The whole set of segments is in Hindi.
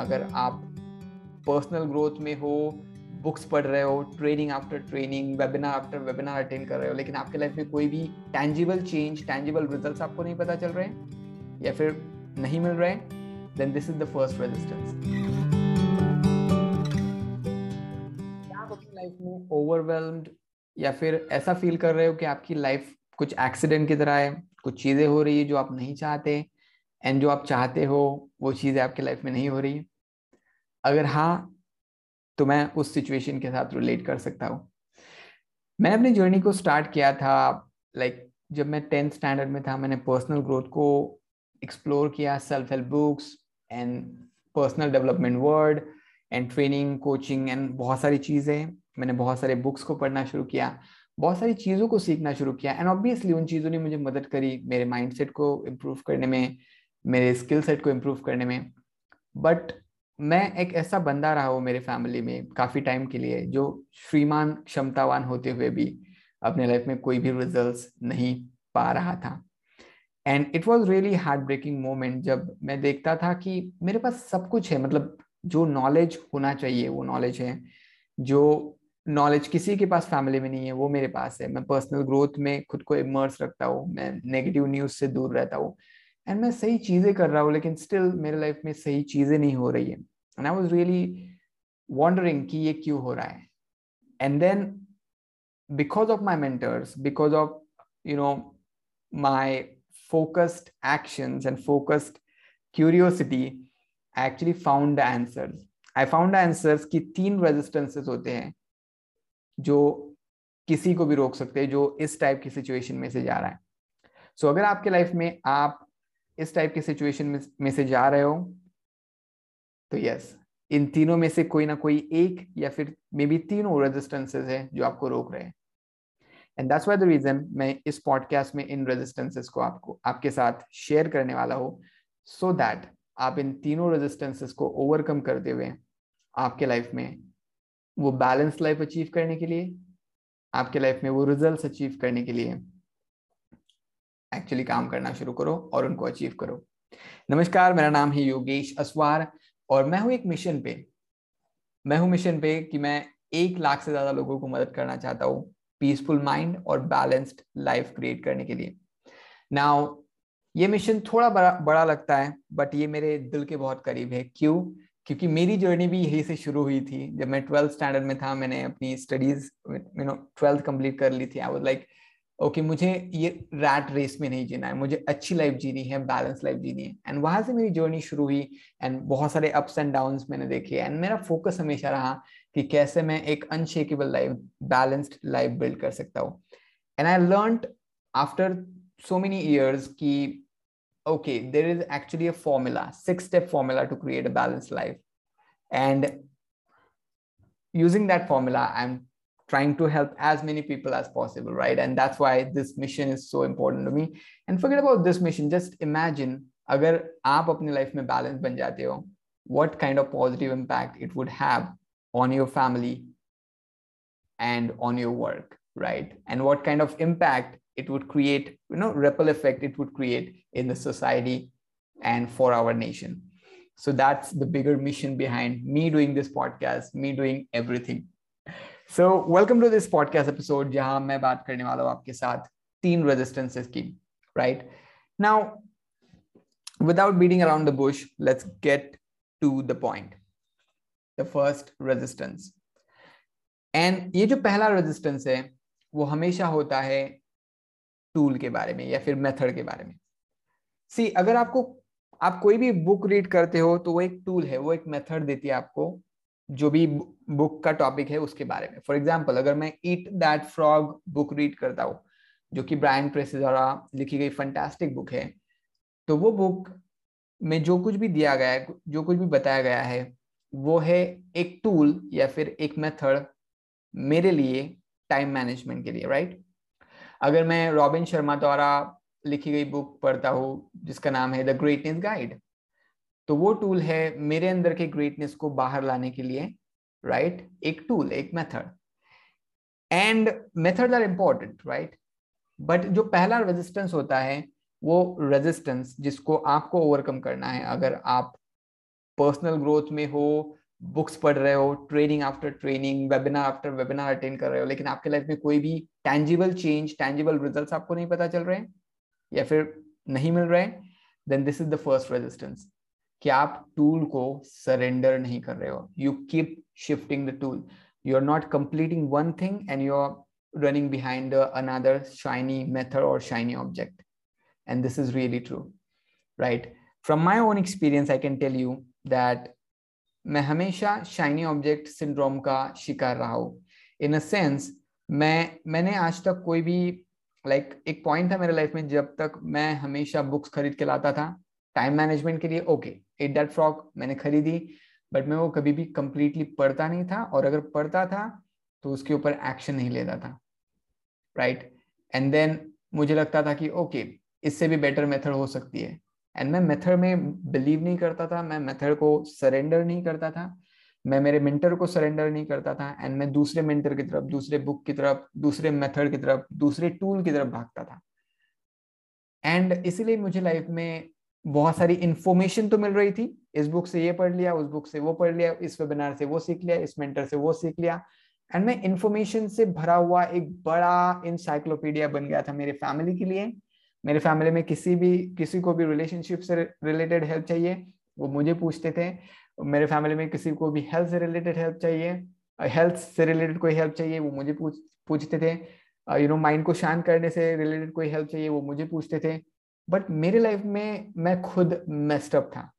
अगर आप पर्सनल ग्रोथ में हो बुक्स पढ़ रहे हो training after training webinar after webinar attend कर रहे हो, लेकिन आपके लाइफ में कोई भी टैंजिबल चेंज टैंजिबल रिजल्ट्स आपको नहीं पता चल रहे हैं, या फिर नहीं मिल रहे हैं then this is the first resistance life में ओवरवेल्म्ड या फिर ऐसा फील कर रहे हो कि आपकी लाइफ कुछ एक्सीडेंट की तरह है, कुछ चीज़ें हो रही है जो आप नहीं चाहते एंड जो आप चाहते हो, वो चीज़ें आपकी लाइफ में नहीं हो रही अगर हाँ तो मैं उस सिचुएशन के साथ रिलेट कर सकता हूँ। मैंने अपनी जर्नी को स्टार्ट किया था लाइक like, जब मैं टेंथ स्टैंडर्ड में था मैंने पर्सनल ग्रोथ को एक्सप्लोर किया self help books and personal development word and training coaching and बहुत सारी चीज़ें। मैंने बहुत सारे बुक्स को पढ़ना शुरू किया बहुत सारी चीज़ों को सीखना शुरू किया एंड ऑब्वियसली उन चीज़ों ने मुझे मदद करी मेरे माइंडसेट को इम्प्रूव करने में मेरे स्किल सेट को इम्प्रूव करने में। बट मैं एक ऐसा बंदा रहा हूँ मेरे फैमिली में काफ़ी टाइम के लिए, जो श्रीमान क्षमतावान होते हुए भी अपने लाइफ में कोई भी रिजल्ट्स नहीं पा रहा था। And it was really heart breaking moment जब मैं देखता था कि मेरे पास सब कुछ है मतलब जो नॉलेज होना चाहिए, वो नॉलेज है। जो नॉलेज किसी के पास फैमिली में नहीं है, वो मेरे पास है। मैं पर्सनल ग्रोथ में खुद को इमर्स रखता हूँ, मैं नेगेटिव न्यूज़ से दूर रहता हूँ। एंड मैं सही चीज़ें कर रहा हूँ, लेकिन स्टिल मेरे लाइफ में सही चीज़ें नहीं हो रही है। And I was really wondering कि ये क्यों हो रहा है? And then because of my mentors because of you know my actions and focused curiosity I actually found the answers I found the answers कि तीन रेजिस्टेंसेस होते हैं जो किसी को भी रोक सकते हैं जो इस टाइप की सिचुएशन में से जा रहा है। सो so, अगर आपके लाइफ में आप इस टाइप की सिचुएशन में से जा रहे हो तो यस इन तीनों में से कोई ना कोई एक या फिर मे बी तीनों रेजिस्टेंसेस है जो आपको रोक रहे हैं। And that's why the reason मैं इस पॉडकास्ट में इन रेजिस्टेंसेस को आपको, आपके साथ शेयर करने वाला हूँ सो दैट आप इन तीनों रेजिस्टेंसेस को ओवरकम करते हुए आपके लाइफ में वो बैलेंस लाइफ अचीव करने के लिए, आपके लाइफ में वो रिज़ल्ट अचीव करने के लिए एक्चुअली काम करना शुरू करो और उनको अचीव करो। नमस्कार, मेरा नाम है योगेश असवार। और मैं हूँ एक मिशन पे। मैं हूँ मिशन पे कि मैं एक लाख से ज़्यादा लोगों को मदद करना चाहता हूँ पीसफुल माइंड और बैलेंस्ड लाइफ क्रिएट करने के लिए। नाउ ये मिशन थोड़ा बड़ा बड़ा लगता है बट ये मेरे दिल के बहुत करीब है। क्यों? क्योंकि मेरी जर्नी भी यही से शुरू हुई थी। जब मैं ट्वेल्थ स्टैंडर्ड में था, मैंने अपनी studies you know twelfth complete कर ली थी। आई वाज लाइक ओके मुझे ये रैट रेस में नहीं जीना है मुझे अच्छी लाइफ जीनी है बैलेंस लाइफ जीनी है। एंड वहाँ से मेरी जर्नी शुरू हुई एंड बहुत सारे अप्स एंड डाउन मैंने देखे। एंड मेरा फोकस हमेशा रहा कि कैसे मैं एक unshakeable life balanced life build कर सकता हूँ। And I learn after so many years की okay, there is actually a formula, six step formula to create a balanced life. And using that formula, I'm trying to help as many people as possible, right? And that's why this mission is so important to me. And forget about this mission, just imagine agar aap apni life mein balance ban jate ho, what kind of positive impact it would have on your family and on your work, right? And what kind of impact it would create you know ripple effect it would create in the society and for our nation so that's the bigger mission behind me doing this podcast me doing everything so welcome to this podcast episode जहाँ मैं बात करने वाला हूँ आपके साथ तीन रेजिस्टेंसेस की right now without beating around the bush let's get to the point the first resistance and ये जो पहला रेजिस्टेंस है, वो हमेशा होता है टूल के बारे में या फिर मेथड के बारे में. सी अगर आपको, आप कोई भी बुक रीड करते हो तो वो एक टूल है, वो एक मेथड देती है आपको जो भी बुक का टॉपिक है उसके बारे में। फॉर एग्ज़ाम्पल अगर मैं eat that frog book read करता हूँ, जो कि ब्रायन प्रेस द्वारा लिखी गई फंटास्टिक बुक है तो वो बुक में जो कुछ भी दिया गया है, जो कुछ भी बताया गया है, वो है एक टूल या फिर एक मेथड मेरे लिए टाइम मैनेजमेंट के लिए राइट अगर मैं रॉबिन शर्मा द्वारा लिखी गई बुक पढ़ता हूँ, जिसका नाम है द ग्रेटनेस गाइड तो वो टूल है मेरे अंदर के ग्रेटनेस को बाहर लाने के लिए राइट right? एक टूल एक method and method are important right but जो पहला रेजिस्टेंस होता है, वो रेजिस्टेंस जिसको आपको ओवरकम करना है। अगर आप पर्सनल ग्रोथ में हो बुक्स पढ़ रहे हो training after training webinar after webinar attend कर रहे हो, लेकिन आपके लाइफ में कोई भी टैंजिबल चेंज टैंजिबल रिज़ल्ट आपको नहीं पता चल रहे हैं, या फिर नहीं मिल रहे हैं then this is the first resistance कि आप टूल को सरेंडर नहीं कर रहे हो। You keep shifting the tool you are not completing one thing and you are running behind uh, shiny method और shiny object and this is really true right from my own experience I can tell you that मैं हमेशा शाइनी ऑब्जेक्ट सिंड्रोम का शिकार रहा हूँ। इन अ सेंस मैं मैंने आज तक कोई भी लाइक like, एक पॉइंट था मेरे लाइफ में जब तक मैं हमेशा बुक्स खरीद के लाता था। टाइम मैनेजमेंट के लिए ओके इट दैट फ्रॉक मैंने खरीदी बट मैं वो कभी भी कंप्लीटली पढ़ता नहीं था और अगर पढ़ता था तो उसके ऊपर एक्शन नहीं लेता था राइट एंड देन मुझे लगता था कि ओके okay, इससे भी बेटर मेथड हो सकती है। एंड मैं मेथड में बिलीव नहीं करता था मैं मेथड को सरेंडर नहीं करता था मैं मेरे मेंटर को सरेंडर नहीं करता था एंड मैं दूसरे मेंटर की तरफ़ दूसरे बुक की तरफ़ दूसरे मेथड की तरफ़ दूसरे टूल की तरफ़ भागता था। एंड इसीलिए मुझे लाइफ में बहुत सारी इंफॉर्मेशन तो मिल रही थी। इस बुक से ये पढ़ लिया, उस बुक से वो पढ़ लिया, इस वेबिनार से वो सीख लिया, इस मेंटर से वो सीख लिया। एंड मैं इंफॉर्मेशन से भरा हुआ एक बड़ा इंसाइक्लोपीडिया बन गया था मेरे फैमिली के लिए। मेरे फैमिली में किसी भी, किसी को भी रिलेशनशिप से रिलेटेड हेल्प चाहिए, वो मुझे पूछते थे। मेरे फैमिली में किसी को भी हेल्थ से रिलेटेड हेल्प चाहिए हेल्थ से रिलेटेड कोई हेल्प चाहिए, वो मुझे पूछ, पूछते थे। यू नो माइंड को शांत करने से रिलेटेड कोई हेल्प चाहिए, वो मुझे पूछते थे। बट मेरे लाइफ में मैं खुद मेस्टअप था।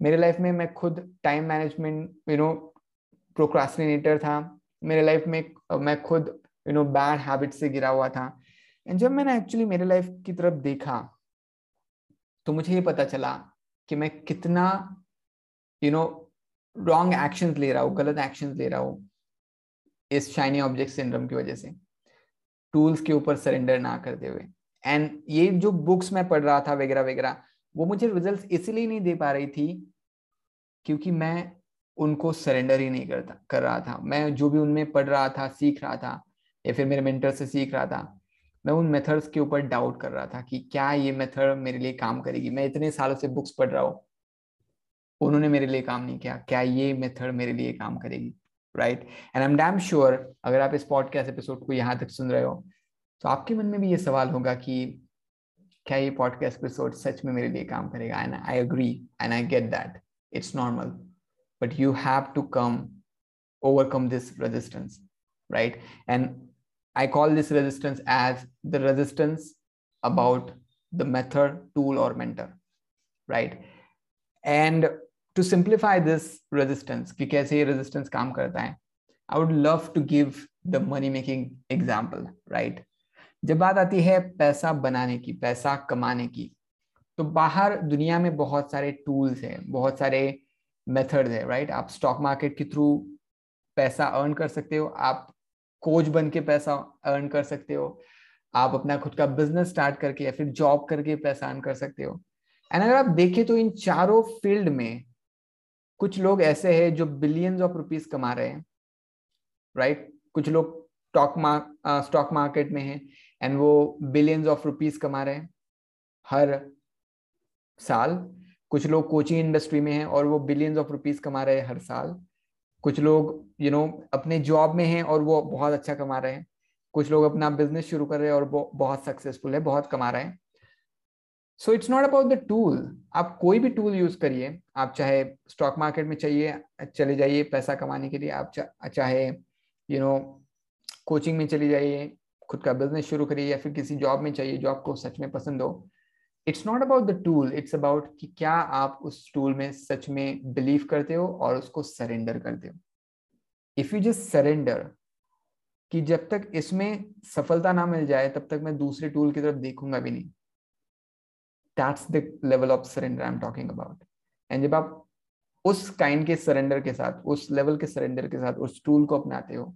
मेरे लाइफ में मैं खुद time management you know procrastinator था। मेरे लाइफ में मैं खुद यू नो बैड हैबिट से गिरा हुआ था। एंड जब मैंने एक्चुअली मेरे लाइफ की तरफ़ देखा तो मुझे ये पता चला कि मैं कितना यू नो रॉन्ग एक्शन ले रहा हूँ, गलत एक्शन ले रहा हूँ इस शाइनी ऑब्जेक्ट सिंड्रोम की वजह से। टूल्स के ऊपर सरेंडर ना करते हुए। एंड ये जो बुक्स मैं पढ़ रहा था वगैरह वगैरह, वो मुझे रिजल्ट्स इसलिए नहीं दे पा रही थी क्योंकि मैं उनको सरेंडर ही नहीं करता, कर रहा था। मैं जो भी उनमें पढ़ रहा था, सीख रहा था, या फिर मेरे मेंटर से सीख रहा था, मैं उन मेथड्स के ऊपर डाउट कर रहा था कि क्या ये मेथड मेरे लिए काम करेगी। मैं इतने सालों से बुक्स पढ़ रहा हूँ, उन्होंने मेरे लिए काम नहीं किया। क्या ये मेथड मेरे लिए काम करेगी? Right and I am damn sure अगर आप इस पॉडकास्ट एपिसोड को यहाँ तक सुन रहे हो तो आपके मन में भी ये सवाल होगा कि क्या ये पॉडकास्ट एपिसोड सच में मेरे लिए काम करेगा and I agree and I get that it's normal but you have to come overcome this resistance right and I call this resistance as the resistance about the method, tool, or mentor, right? And to simplify this resistance, कि कैसे ये resistance काम करता है, I would love to give the money making example, right? जब बात आती है पैसा बनाने की, पैसा कमाने की तो बाहर दुनिया में बहुत सारे टूल्स हैं, बहुत सारे मेथड्स है राइट आप स्टॉक मार्केट के थ्रू पैसा अर्न कर सकते हो, आप कोच बन के पैसा अर्न कर सकते हो, आप अपना खुद का बिज़नेस स्टार्ट करके या फिर जॉब करके पैसा अर्न कर सकते हो एंड अगर आप देखें तो इन चारों फ़ील्ड में कुछ लोग ऐसे हैं जो बिलियंस ऑफ़ रुपीस कमा रहे हैं राइट right? कुछ लोग स्टॉक स्टॉक मार्केट में हैं एंड वो बिलियंस ऑफ़ रुपीस कमा रहे हैं हर साल। कुछ लोग कोचिंग इंडस्ट्री में हैं और वो बिलियंस ऑफ़ रुपीस कमा रहे हैं हर साल। कुछ लोग यू you नो know, अपने जॉब में हैं और वो बहुत अच्छा कमा रहे हैं। कुछ लोग अपना बिज़नेस शुरू कर रहे हैं और वो बहुत सक्सेसफुल है बहुत कमा रहे हैं। So it's not about the tool आप कोई भी टूल यूज़ करिए। आप चाहे स्टॉक मार्केट में चाहिए चले जाइए पैसा कमाने के लिए। आप चा, चाहे यू नो कोचिंग में चली जाइए। खुद का बिज़नेस शुरू करिए या फिर किसी जॉब में चाहिए जो आपको सच में पसंद हो। It's not about the tool it's about कि क्या आप उस टूल में सच में बिलीव करते हो और उसको सरेंडर करते हो। इफ़ यू जस्ट सरेंडर कि जब तक इसमें सफलता ना मिल जाए, तब तक मैं दूसरे टूल की तरफ़ देखूँगा भी नहीं। That's the level of surrender I am talking about and जब आप उस काइंड के सरेंडर के साथ, उस लेवल के सरेंडर के साथ, उस टूल को अपनाते हो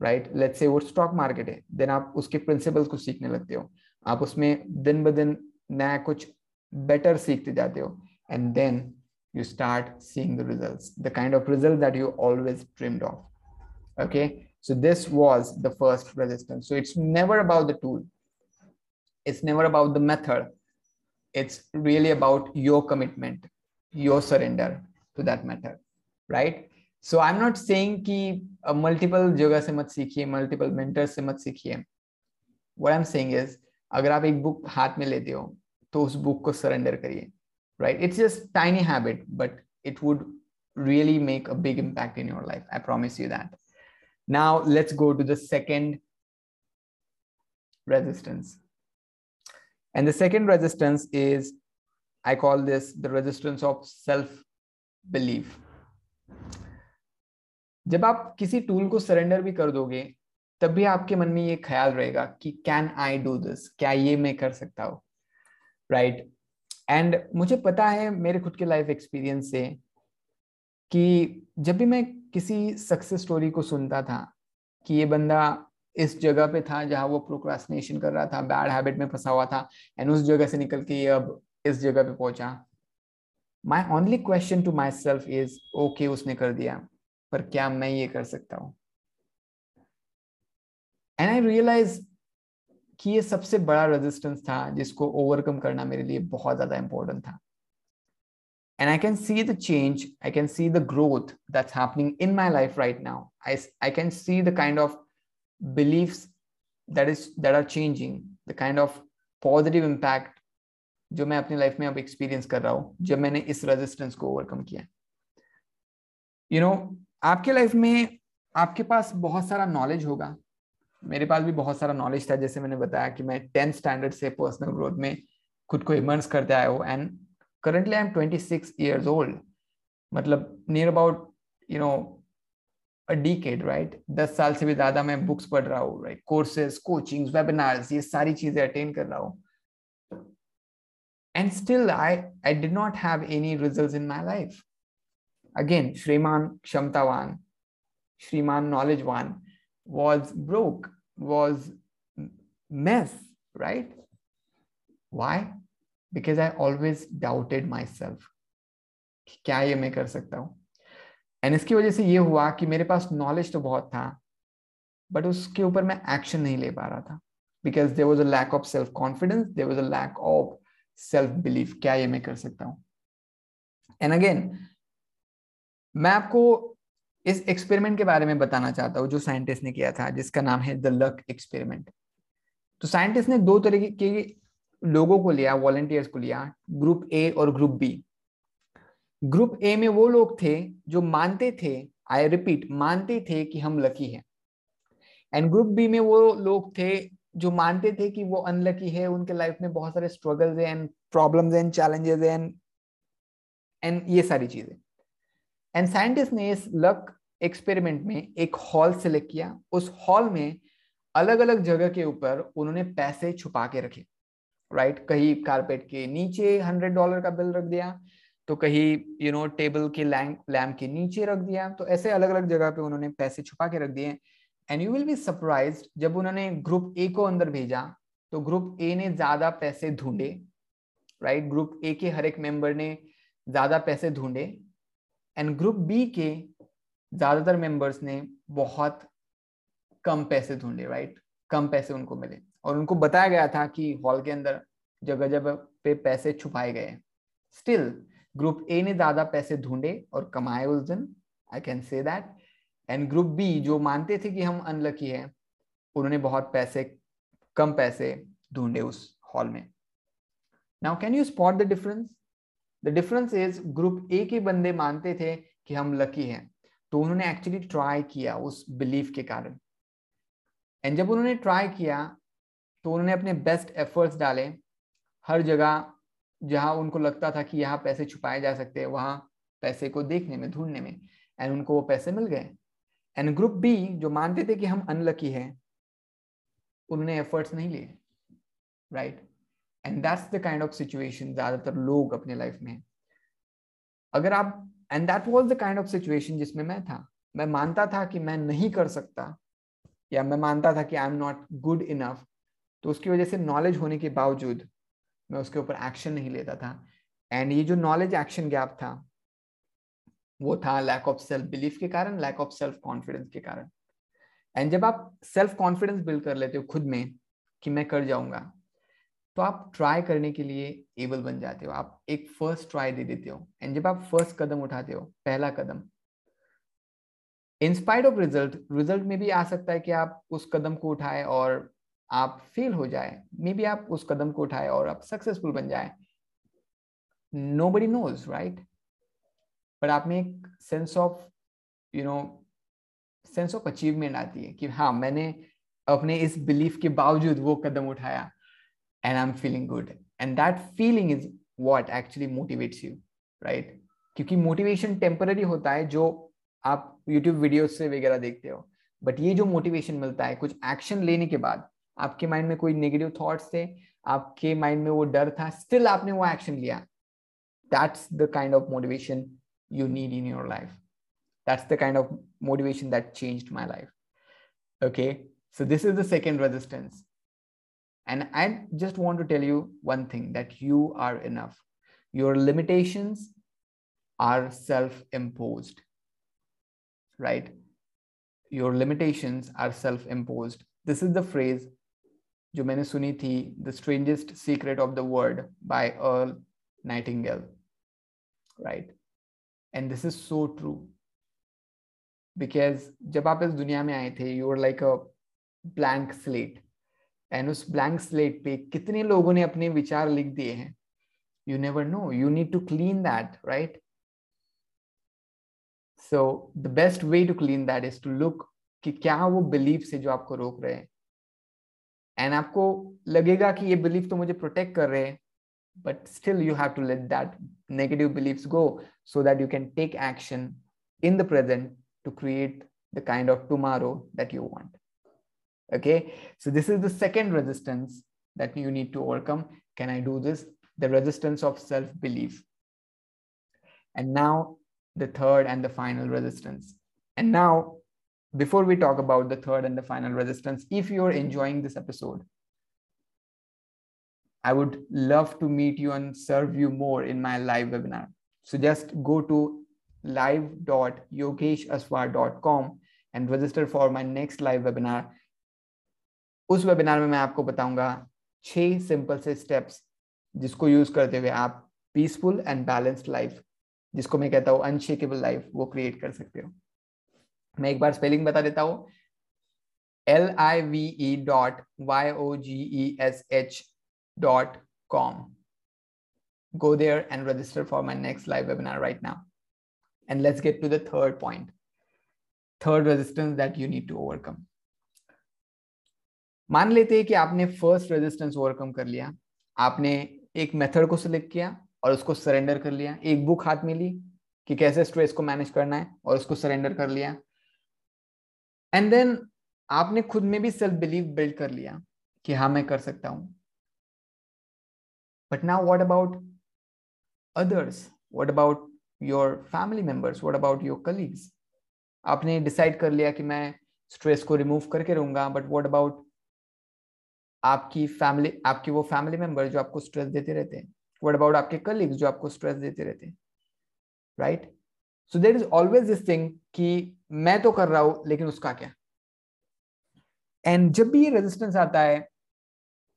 राइट लेट्स से वो स्टॉक मार्केट है देन आप उसके प्रिंसिपल्स को सीखने लगते हो आप उसमें दिन ब दिन नया कुछ बेटर सीखते जाते हो and then you start seeing the results the kind of result that you always dreamed of okay so this was the first resistance so it's never about the tool it's never about the method it's really about your commitment your surrender to that matter right So I am not saying कि मल्टीपल uh, जगह से मत सीखिए मल्टीपल मेंटर से मत सीखिए what I am saying is अगर आप एक बुक हाथ में लेते हो तो उस बुक को सरेंडर करिए right it's just tiny habit but it would really make a big impact in your life. I promise you that. Now let's go to the second resistance. And the second resistance is, I call this the resistance of self-belief. जब आप किसी टूल को सरेंडर भी कर दोगे, तब भी आपके मन में ये ख्याल रहेगा कि कैन आई डू दिस क्या ये मैं कर सकता हूँ? राइट एंड मुझे पता है मेरे खुद के लाइफ एक्सपीरियंस से कि जब भी मैं किसी सक्सेस स्टोरी को सुनता था कि ये बंदा इस जगह पे था जहाँ वो प्रोक्रास्टिनेशन कर रहा था बैड हैबिट में फंसा हुआ था एंड उस जगह से निकल के ये अब इस जगह पे पहुँचा my only question to my self is okay उसने कर दिया। पर क्या मैं ये कर सकता हूँ? एंड आई रियलाइज़ कि ये सबसे बड़ा रेजिस्टेंस था जिसको ओवरकम करना मेरे लिए बहुत ज़्यादा इंपॉर्टेंट था। And I can see the change I can see the growth that's happening in my life right now I can see the kind of belief that is that are changing the kind of positive impact जो मैं अपनी लाइफ में अब एक्सपीरियंस कर रहा हूँ, जब मैंने इस रेजिस्टेंस को ओवरकम किया। यू नो आपके लाइफ में आपके पास बहुत सारा नॉलेज होगा। मेरे पास भी बहुत सारा नॉलेज था, जैसे मैंने बताया कि मैं टेंथ स्टैंडर्ड से पर्सनल ग्रोथ में खुद को इमर्स करते आया हूँ। And currently i'm 26 years old. मतलब near about, you know, a decade, right? दस साल से भी ज़्यादा मैं बुक्स पढ़ रहा हूँ राइट कोर्सेज कोचिंग वेबिनार्स ये सारी चीज़ें अटेंड कर रहा हूँ। And still i i did not have any results in my life. Again, shriman kshamtawan shriman knowledgewan was broke, was mess, right? Why? I always doubted my self क्या ये मैं कर सकता हूँ? एंड इसकी वजह से ये हुआ कि मेरे पास नॉलेज तो बहुत था बट उसके ऊपर मैं एक्शन नहीं ले पा रहा था। Because there was a lack of self confidence there was a lack of self belief क्या ये मैं कर सकता हूँ? एंड अगेन मैं आपको इस एक्सपेरिमेंट के बारे में बताना चाहता हूँ, जो साइंटिस्ट ने किया था, जिसका नाम है द लक एक्सपेरिमेंट तो साइंटिस्ट ने दो तरीके के लोगों को लिया वॉलेंटियर्स को लिया ग्रुप ए और ग्रुप बी ग्रुप ए में वो लोग थे जो मानते थे आई रिपीट मानते थे कि हम लकी हैं. एंड ग्रुप बी में वो लोग थे जो मानते थे कि वो अनलकी है, उनके लाइफ में बहुत सारे struggles and problems and challenges and and ये सारी चीज़ें. एंड साइंटिस्ट ने इस लक एक्सपेरिमेंट में एक हॉल सेलेक्ट किया। उस हॉल में अलग अलग जगह के ऊपर उन्होंने पैसे छुपा के रखे। Right right? कहीं कारपेट के नीचे हंड्रेड डॉलर का बिल रख दिया तो कहीं यू नो टेबल के लैम्प के नीचे रख दिया। तो ऐसे अलग अलग जगह पे उन्होंने पैसे छुपा के रख दिए। And you will be surprise जब उन्होंने ग्रुप ए को अंदर भेजा तो ग्रुप ए ने ज़्यादा पैसे ढूंढे। राइट ग्रुप ए के हर एक मेंबर ने ज़्यादा पैसे ढूंढे। एंड ग्रुप बी के ज़्यादातर मेंबर्स ने बहुत कम पैसे ढूंढे राइट कम पैसे उनको मिले। और उनको बताया गया था कि हॉल के अंदर जगह जगह पे पैसे छुपाए गए स्टिल ग्रुप ए ने ज़्यादा पैसे ढूंढे और कमाए उस दिन I can say that and group B जो मानते थे कि हम अनलकी है, उन्होंने बहुत पैसे, कम पैसे ढूंढे उस हॉल में। Now can you spot the difference the difference is group A के बंदे मानते थे कि हम लकी हैं तो उन्होंने एक्चुअली ट्राई किया उस बिलीफ के कारण। एंड जब उन्होंने ट्राई किया तो उन्होंने अपने बेस्ट एफर्ट्स डाले। हर जगह जहाँ उनको लगता था कि यहाँ पैसे छुपाए जा सकते हैं, वहाँ पैसे को देखने में, ढूँढने में एंड उनको वो पैसे मिल गए। एंड ग्रुप बी जो मानते थे कि हम अनलकी हैं, उन्होंने एफर्ट्स नहीं लिए right and that's the kind of situation ज़्यादातर लोग अपने लाइफ में अगर आप and that was the kind of situation जिसमें मैं था। मैं मानता था कि मैं नहीं कर सकता, या मैं मानता था कि I am not good enough तो उसकी वजह से नॉलेज होने के बावजूद मैं उसके ऊपर एक्शन नहीं लेता था। एंड ये जो नॉलेज एक्शन गैप था, वो था लैक ऑफ़ सेल्फ बिलीफ के कारण लैक ऑफ़ सेल्फ कॉन्फिडेंस के कारण। एंड जब आप सेल्फ कॉन्फिडेंस बिल्ड कर लेते हो खुद में कि मैं कर जाऊँगा तो आप ट्राई करने के लिए एबल बन जाते हो। आप एक फ़र्स्ट ट्राई दे देते हो। एंड जब आप फ़र्स्ट कदम उठाते हो, पहला कदम। In spite of result result में भी आ सकता है कि आप उस कदम को उठाए और आप फेल हो जाए। मे बी आप उस कदम को उठाए और आप सक्सेसफुल बन जाए। नो बडी नोज़ राइट पर आप में एक sense of you know sense of achievement आती है कि हाँ मैंने अपने इस बिलीफ के बावजूद वो कदम उठाया। And I am feeling good and that feeling is what actually motivates you right क्योंकि मोटिवेशन टेम्पररी होता है जो आप यूट्यूब वीडियो से वगैरह देखते हो बट ये जो मोटिवेशन मिलता है कुछ एक्शन लेने के बाद आपके माइंड में कोई नेगेटिव थॉट्स थे आपके माइंड में वो डर था स्टिल आपने वो एक्शन लिया that's the kind of motivation you need in your life. That's the kind of motivation that changed my life. Okay, so this is the second resistance. And I just want to tell you one thing that you are enough. Your limitations are self imposed, right? Your limitations are self imposed. This is the phrase जो मैंने सुनी थी the strangest secret of the world by Earl Nightingale right and this is so true because जब आप इस दुनिया में आए थे you are like a blank slate and उस ब्लैंक स्लेट पे कितने लोगों ने अपने विचार लिख दिए हैं? You never know you need to clean that right so the best way to clean that is to look कि क्या वो बिलीफ से जो आपको रोक रहे हैं? एंड आपको लगेगा कि ये बिलीफ तो मुझे प्रोटेक्ट कर रहे हैं but still you have to let that negative belief go so that you can take action in the present to create the kind of tomorrow that you want okay so this is the second resistance that you need to overcome can i do this the resistance of self belief and now the third and the final resistance and now before we talk about the third and the final resistance if you're enjoying this episode I would love to meet you and serve you more in my live webinar. So just go to live.yogeshaswar.com and register for my next live webinar. उस वेबिनार में मैं आपको बताऊँगा छह सिंपल से स्टेप्स जिसको यूज़ करते हुए आप पीसफुल एंड बैलेंस्ड लाइफ जिसको मैं कहता हूँ अनशेकेबल लाइफ वो क्रिएट कर सकते हो। मैं एक बार स्पेलिंग बता देता हूँ। L I V E dot Y O G E S H dot com go there and register for my next live webinar right now and let's get to the point third resistance that you need to overcome मान लेते हैं कि आपने फ़र्स्ट रेजिस्टेंस ओवरकम कर लिया आपने एक मेथड को सिलेक्ट किया और उसको सरेंडर कर लिया। एक बुक हाथ में ली कि कैसे स्ट्रेस को मैनेज करना है और उसको सरेंडर कर लिया। एंड देन आपने खुद में भी सेल्फ बिलीव बिल्ड कर लिया कि हाँ मैं कर सकता हूँ। But now, what about others What about your family members What about your colleagues आपने डिसाइड कर लिया कि मैं स्ट्रेस को रिमूव करके रहूँगा बट व्हाट अबाउट आपकी फैमिली आपकी वो फैमिली मेंबर जो आपको स्ट्रेस देते रहते हैं। व्हाट अबाउट आपके कलीग्स जो आपको स्ट्रेस देते रहते हैं? Right so there is always this thing कि मैं तो कर रहा हूँ, लेकिन उसका क्या? एंड जब भी ये रेजिस्टेंस आता है,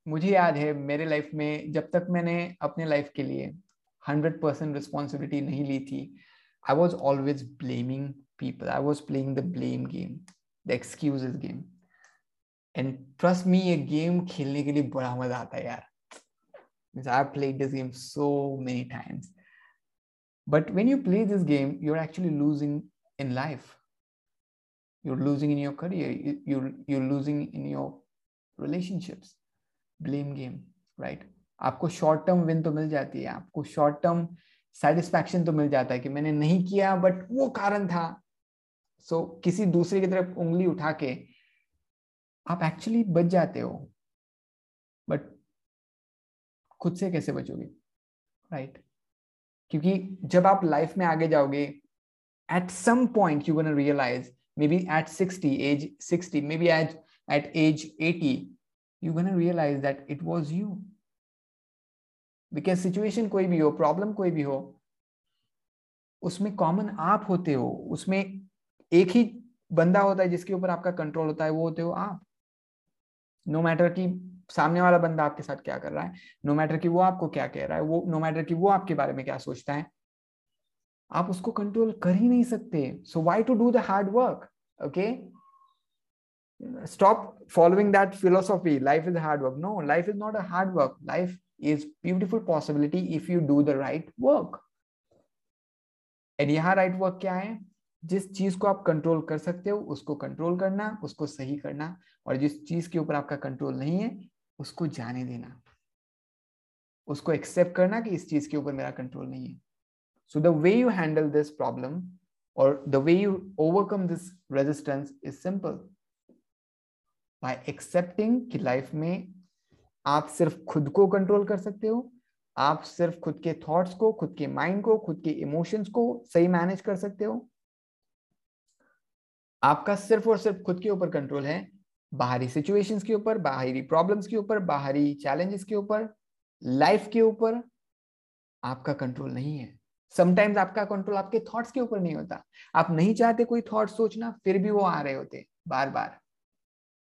मुझे याद है मेरे लाइफ में जब तक मैंने अपने लाइफ के लिए हंड्रेड परसेंट रिस्पॉन्सिबिलिटी नहीं ली थी I was always blaming people I was playing the blame game the excuse game and trust me ये गेम खेलने के लिए बड़ा मज़ा आता है यार। I played this game so many times but when you play this game you're actually losing in life. You're losing in your career. You're, you're losing in your relationships. Blame game right आपको शॉर्ट टर्म विन तो मिल जाती है। आपको शॉर्ट टर्म सेटिस्फैक्शन तो मिल जाता है कि मैंने नहीं किया बट वो कारण था। सो so, किसी दूसरे की तरफ़ उंगली उठा के आप एक्चुअली बच जाते हो। बट खुद से कैसे बचोगे? Right right? क्योंकि जब आप लाइफ में आगे जाओगे at some point you gonna realize maybe at sixty age sixty maybe at at age eighty you going realize that it was you because situation कोई भी हो प्रॉब्लम कोई भी हो, उसमें कॉमन आप होते हो, उसमें एक ही बंदा होता है जिसके ऊपर आपका कंट्रोल होता है, वो होते हो आप। नो no मैटर कि सामने वाला बंदा आपके साथ क्या कर रहा है नो no मैटर कि वो आपको क्या कह रहा है, वो नो no मैटर कि वो आपके बारे में क्या सोचता है, आप उसको कंट्रोल कर ही नहीं सकते। So why to do the hard work okay stop following that philosophy life is hard work no life is not a hard work life is beautiful possibility if you do the right work and यहाँ राइट वर्क क्या है? जिस चीज़ को आप कंट्रोल कर सकते हो, उसको कंट्रोल करना, उसको सही करना और जिस चीज़ के ऊपर आपका कंट्रोल नहीं है, उसको जाने देना। उसको एक्सेप्ट करना कि इस चीज़ के ऊपर मेरा कंट्रोल नहीं है। So the way you handle this problem और the way you overcome this resistance is simple by accepting कि लाइफ में आप सिर्फ़ खुद को कंट्रोल कर सकते हो, आप सिर्फ़ खुद के थॉट्स को, खुद के माइंड को, खुद के इमोशंस को सही मैनेज कर सकते हो आपका सिर्फ़ और सिर्फ़ खुद के ऊपर कंट्रोल है, बाहरी सिचुएशंस के ऊपर, बाहरी प्रॉब्लम्स के ऊपर, बाहरी चैलेंजेस के ऊपर लाइफ के ऊपर, आपका कंट्रोल नहीं है। समटाइम्स आपका कंट्रोल आपके थॉट्स के ऊपर नहीं होता। आप नहीं चाहते कोई थॉट सोचना, फिर भी वो आ रहे होते बार बार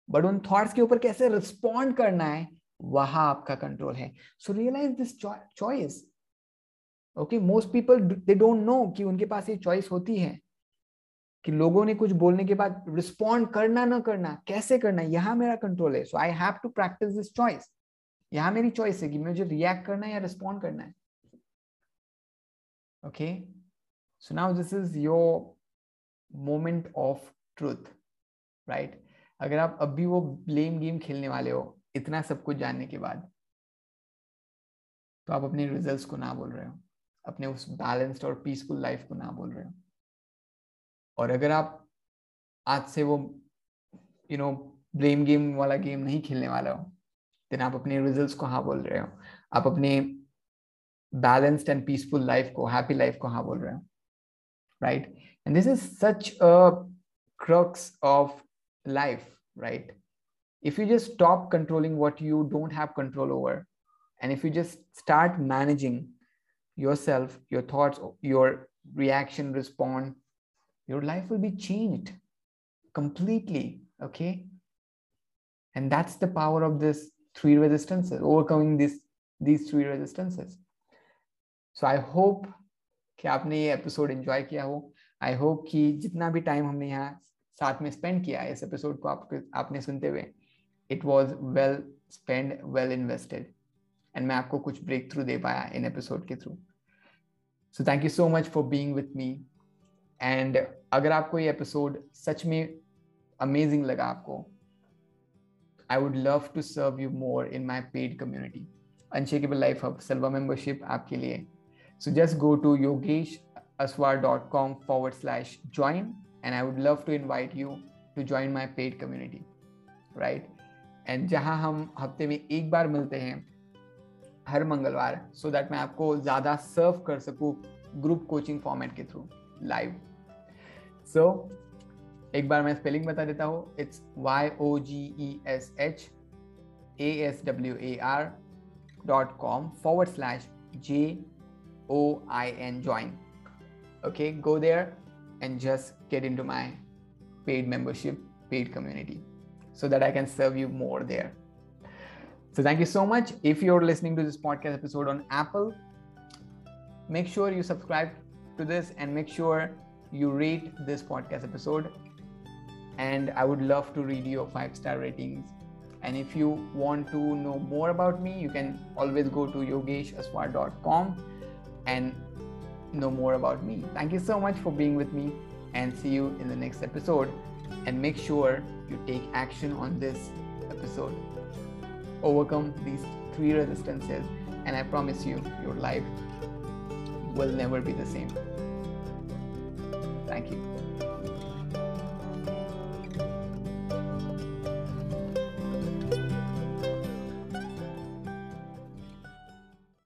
बट उन थॉट्स के ऊपर कैसे रिस्पॉन्ड करना है, वहाँ आपका कंट्रोल है। So realize this choice okay most people they don't know कि उनके पास ये चॉइस होती है। कि लोगों ने कुछ बोलने के बाद रिस्पॉन्ड करना ना करना, कैसे करना, यहाँ मेरा कंट्रोल है। So I have to practice this choice यहाँ मेरी चॉइस है कि मुझे रिएक्ट करना है या रिस्पॉन्ड करना है। Okay so now this is your moment of truth right अगर आप अभी वो ब्लेम गेम खेलने वाले हो, इतना सब कुछ जानने के बाद तो आप अपने रिजल्ट्स को ना बोल रहे हो। अपने उस बैलेंस्ड और पीसफुल लाइफ को ना बोल रहे हो। और अगर आप आज से वो यू नो ब्लेम गेम वाला गेम नहीं खेलने वाला हो देन आप अपने रिजल्ट्स को हाँ बोल रहे हो आप अपने बैलेंस्ड एंड पीसफुल लाइफ को हैप्पी लाइफ को हाँ बोल रहे हो right and this is such a crux of life right if you just stop controlling what you don't have control over and if you just start managing yourself your thoughts your reaction respond your life will be changed completely. Okay. And that's the power of this three resistances, overcoming this, these three resistances. So I hope कि आपने ये एपिसोड एंजॉय किया हो आई होप कि जितना भी टाइम हमने यहाँ साथ में स्पेंड किया है इस एपिसोड को आप आपने सुनते हुए it was well spend well invested and मैं आपको कुछ ब्रेक थ्रू दे पाया इन एपिसोड के through so thank you so much for being with me and अगर आपको ये एपिसोड सच में अमेजिंग लगा आपको I would love to serve you more in my paid community unshakable life hub Selva membership आपके लिए। So just go to Yogesh aswar dot com forward slash join and I would love to invite you to join my paid community, right? And जहाँ हम हफ़्ते में एक बार मिलते हैं, हर मंगलवार सो so दैट मैं आपको ज़्यादा सर्व कर सकूँ ग्रुप कोचिंग फॉर्मेट के थ्रू लाइव सो so, एक बार मैं स्पेलिंग बता देता हूँ it's Y O G E S H A S W A R dot com forward slash J O I N join okay go there and just get into my paid membership paid community so that i can serve you more there so thank you so much if you're listening to this podcast episode on apple make sure you subscribe to this and make sure you rate this podcast episode. And I would love to read your five star ratings. And if you want to know more about me, you can always go to yogeshaswar.com and know more about me. Thank you so much for being with me and see you in the next episode. And make sure you take action on this episode. Overcome these three resistances, and I promise you, your life will never be the same. Thank you.